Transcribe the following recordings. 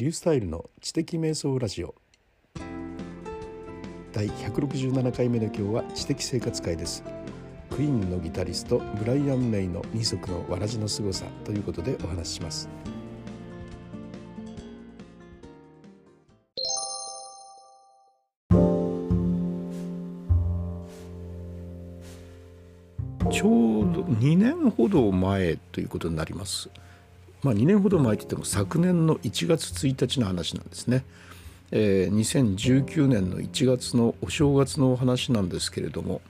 リュースタイルの知的瞑想ラジオ。第167回目の今日は知的生活会です。クイーンのギタリストブライアン・メイの二足のわらじの凄さということでお話しします。ちょうど2年ほど前ということになります。まあ、2年ほど前といっても昨年の1月1日の話なんですね。えー、2019年の1月のお正月のお話なんですけれども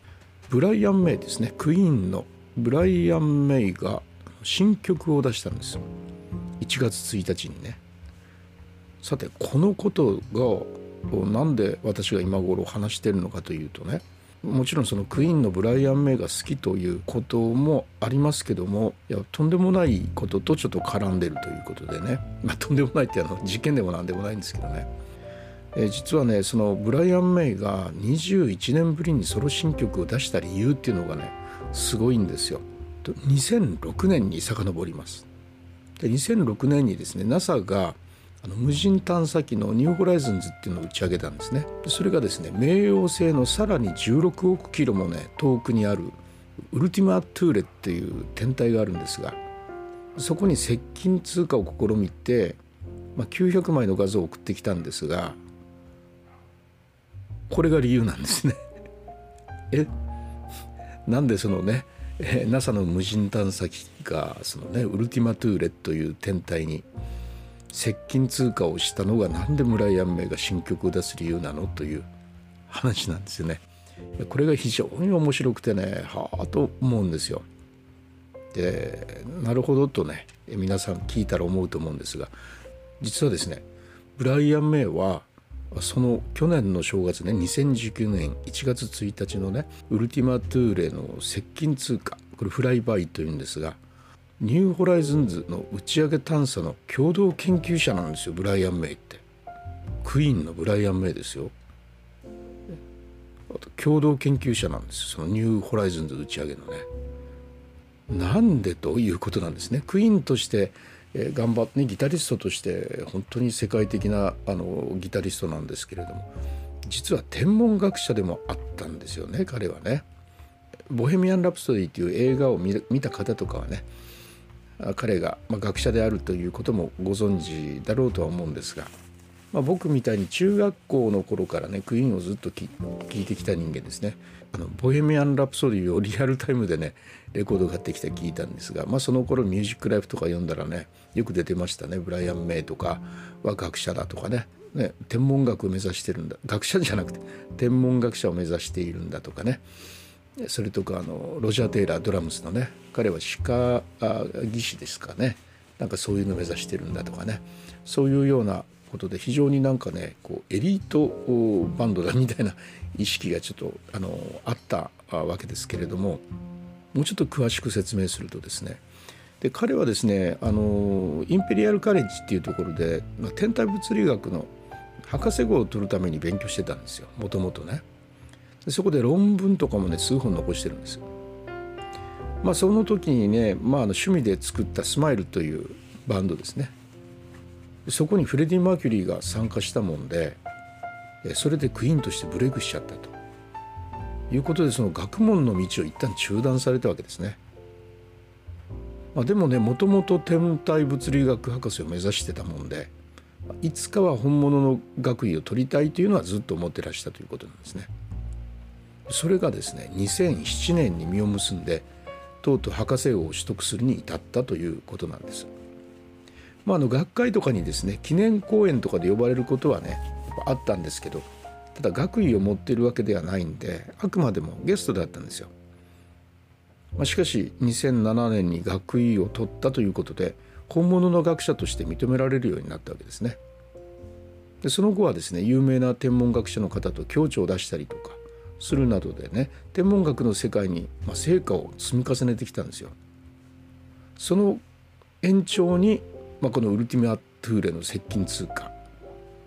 ブライアン・メイですね。クイーンのブライアン・メイが新曲を出したんですよ。1月1日にね。さてこのことがなんで私が今頃話してるのかというとねもちろんそのクイーンのブライアン・メイが好きということもありますけどもいやとんでもないこととちょっと絡んでるということでね、まあ、とんでもないってあの事件でも何でもないんですけどね、え、実はねそのブライアン・メイが21年ぶりにソロ新曲を出した理由っていうのがねすごいんですよ。2006年に遡ります。で2006年にですね NASA があの無人探査機のニューホライズンズっていうのを打ち上げたんですね。それがですね冥王星のさらに16億キロもね遠くにあるウルティマ・トゥーレっていう天体があるんですがそこに接近通過を試みて、まあ、900枚の画像を送ってきたんですがこれが理由なんですね。えなんでそのね NASA の無人探査機がそのねウルティマ・トゥーレという天体に接近通過をしたのがなんで村井安明が新曲を出す理由なのという話なんですよね。これが非常に面白くてねはあと思うんですよ。でなるほどとね皆さん聞いたら思うと思うんですが実はですねブライアン・メイはその去年の正月ね2019年1月1日のねウルティマ・トゥーレの接近通過これフライバイというんですがニューホライズンズの打ち上げ探査の共同研究者なんですよブライアン・メイって。クイーンのブライアン・メイですよ。あと共同研究者なんですそのニューホライズンズ打ち上げのね。なんでということなんですね。クイーンとして頑張って、ね、ギタリストとして本当に世界的なあのギタリストなんですけれども実は天文学者でもあったんですよね彼はね。ボヘミアン・ラプソディという映画を見た方とかはね彼が、ま学者であるということもご存知だろうとは思うんですが、まあ、僕みたいに中学校の頃からねクイーンをずっと聴いてきた人間ですね。あのボヘミアン・ラプソディをリアルタイムでねレコード買ってきて聞いたんですが、まあ、その頃ミュージックライフとか読んだらねよく出てましたね。ブライアン・メイとかは学者だとかね。ね天文学を目指してるんだ学者じゃなくて天文学者を目指しているんだとかね。それとかあのロジャー・テイラードラムスのね彼は歯科技師ですかね。なんかそういうのを目指してるんだとかね。そういうようなことで非常になんかねこうエリートバンドだみたいな意識がちょっとあのあったわけですけれどももうちょっと詳しく説明するとですね。で彼はですねあのインペリアルカレッジっていうところで、まあ、天体物理学の博士号を取るために勉強してたんですよ。もともとね。そこで論文とかもね数本残してるんですよ。まあその時にね、まあ、あの趣味で作ったスマイルというバンドですねそこにフレディ・マーキュリーが参加したもんでそれでクイーンとしてブレイクしちゃったということでその学問の道を一旦中断されたわけですね。まあ、でもねもともと天体物理学博士を目指してたもんでいつかは本物の学位を取りたいというのはずっと思ってらしたということなんですね。それがですね2007年に実を結んでとうとう博士号を取得するに至ったということなんです。まあ、あの学会とかにですね記念講演とかで呼ばれることはねあったんですけどただ学位を持っているわけではないんであくまでもゲストだったんですよ。まあ、しかし2007年に学位を取ったということで本物の学者として認められるようになったわけですね。でその後はですね有名な天文学者の方と共著を出したりとかするなどでね天文学の世界に、成果を積み重ねてきたんですよ。その延長に、まあ、このウルティマ・トゥーレの接近通過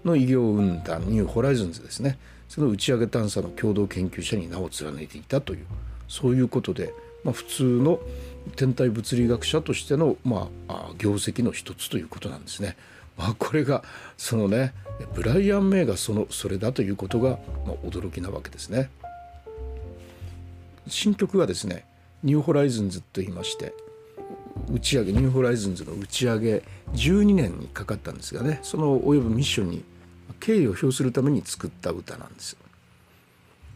の偉業を生んだニューホライズンズですねその打ち上げ探査の共同研究者に名を連ねていたというそういうことで、まあ、普通の天体物理学者としての、まあ、業績の一つということなんですね。まあ、これがそのねブライアン・メイがそのそれだということが、まあ、驚きなわけですね。新曲はですね「ニューホライズンズ」と言いまして打ち上げニューホライズンズの打ち上げ12年にかかったんですがねその及ぶミッションに敬意を表するために作った歌なんです。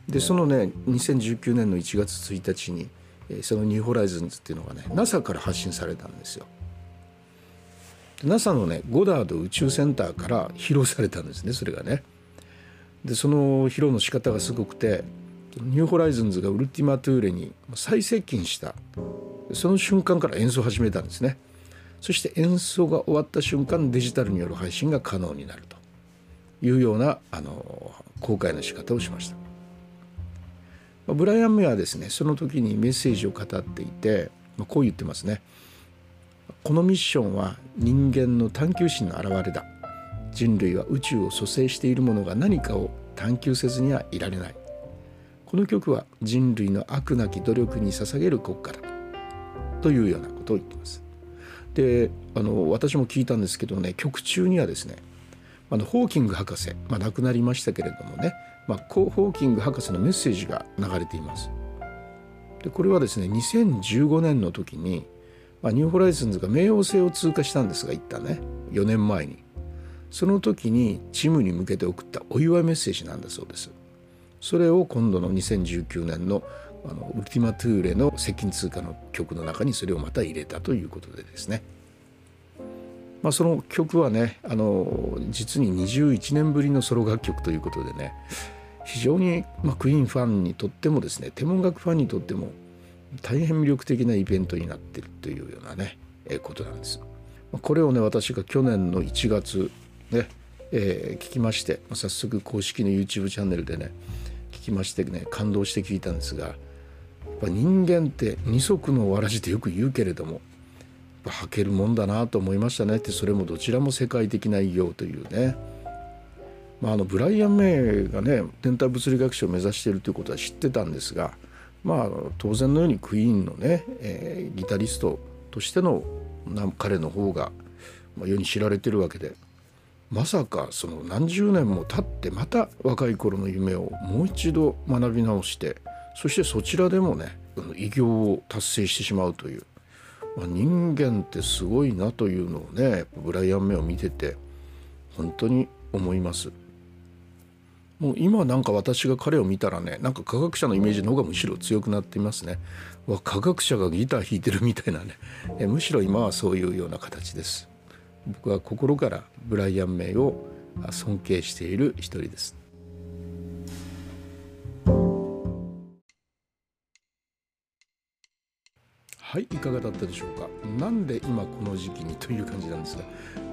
でそのね2019年の1月1日にそのニューホライズンズっていうのがね NASA から発信されたんですよ。NASA のねゴダード宇宙センターから披露されたんですねそれがね。でその披露の仕方がすごくてニューホライズンズがウルティマトゥーレに最接近したその瞬間から演奏を始めたんですね。そして演奏が終わった瞬間デジタルによる配信が可能になるというようなあの公開の仕方をしました。ブライアン・メアはですねその時にメッセージを語っていてこう言ってますね。このミッションは人間の探求心の表れだ。人類は宇宙を蘇生しているものが何かを探求せずにはいられない。この曲は人類の悪なき努力に捧げる国家だ。というようなことを言ってます。であの私も聞いたんですけどね曲中にはですねあのホーキング博士、まあ、亡くなりましたけれどもねまあ、ホーキング博士のメッセージが流れています。でこれはですね2015年の時に、まあ、ニューホライズンズが冥王星を通過したんですが一旦ね4年前にその時にチームに向けて送ったお祝いメッセージなんだそうです。それを今度の2019年のあのウルティマトゥーレの接近通過の曲の中にそれをまた入れたということでですね。まあ、その曲はねあの実に21年ぶりのソロ楽曲ということでね非常に、まあ、クイーンファンにとってもですね天文学ファンにとっても大変魅力的なイベントになってるというようなね、えことなんです。これをね私が去年の1月ね、えー、聞きまして早速公式の YouTube チャンネルでね聞きましてね感動して聞いたんですがやっぱ人間って二足のわらじってよく言うけれども履けるもんだなと思いましたねってそれもどちらも世界的な偉業というね。まあ、あのブライアン・メイがね天体物理学者を目指しているということは知ってたんですが、まあ、当然のようにクイーンのね、えー、ギタリストとしての彼の方が世に知られてるわけでまさかその何十年も経ってまた若い頃の夢をもう一度学び直してそしてそちらでもね偉業を達成してしまうという、まあ、人間ってすごいなというのをねブライアン・メイを見てて本当に思います。もう今なんか私が彼を見たらねなんか科学者のイメージの方がむしろ強くなっていますね。わ科学者がギター弾いてるみたいなね。えむしろ今はそういうような形です。僕は心からブライアン・メイを尊敬している一人です。はいいかがだったでしょうか。なんで今この時期にという感じなんですが。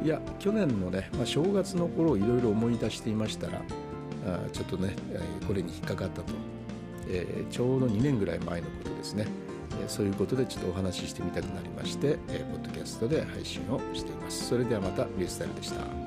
いや去年のね、まあ、正月の頃をいろいろ思い出していましたらあちょっとねこれに引っかかったと、えー、ちょうど2年ぐらい前のことですね、え、そういうことでちょっとお話ししてみたくなりまして、えー、ポッドキャストで配信をしています。それではまたビュースタイルでした。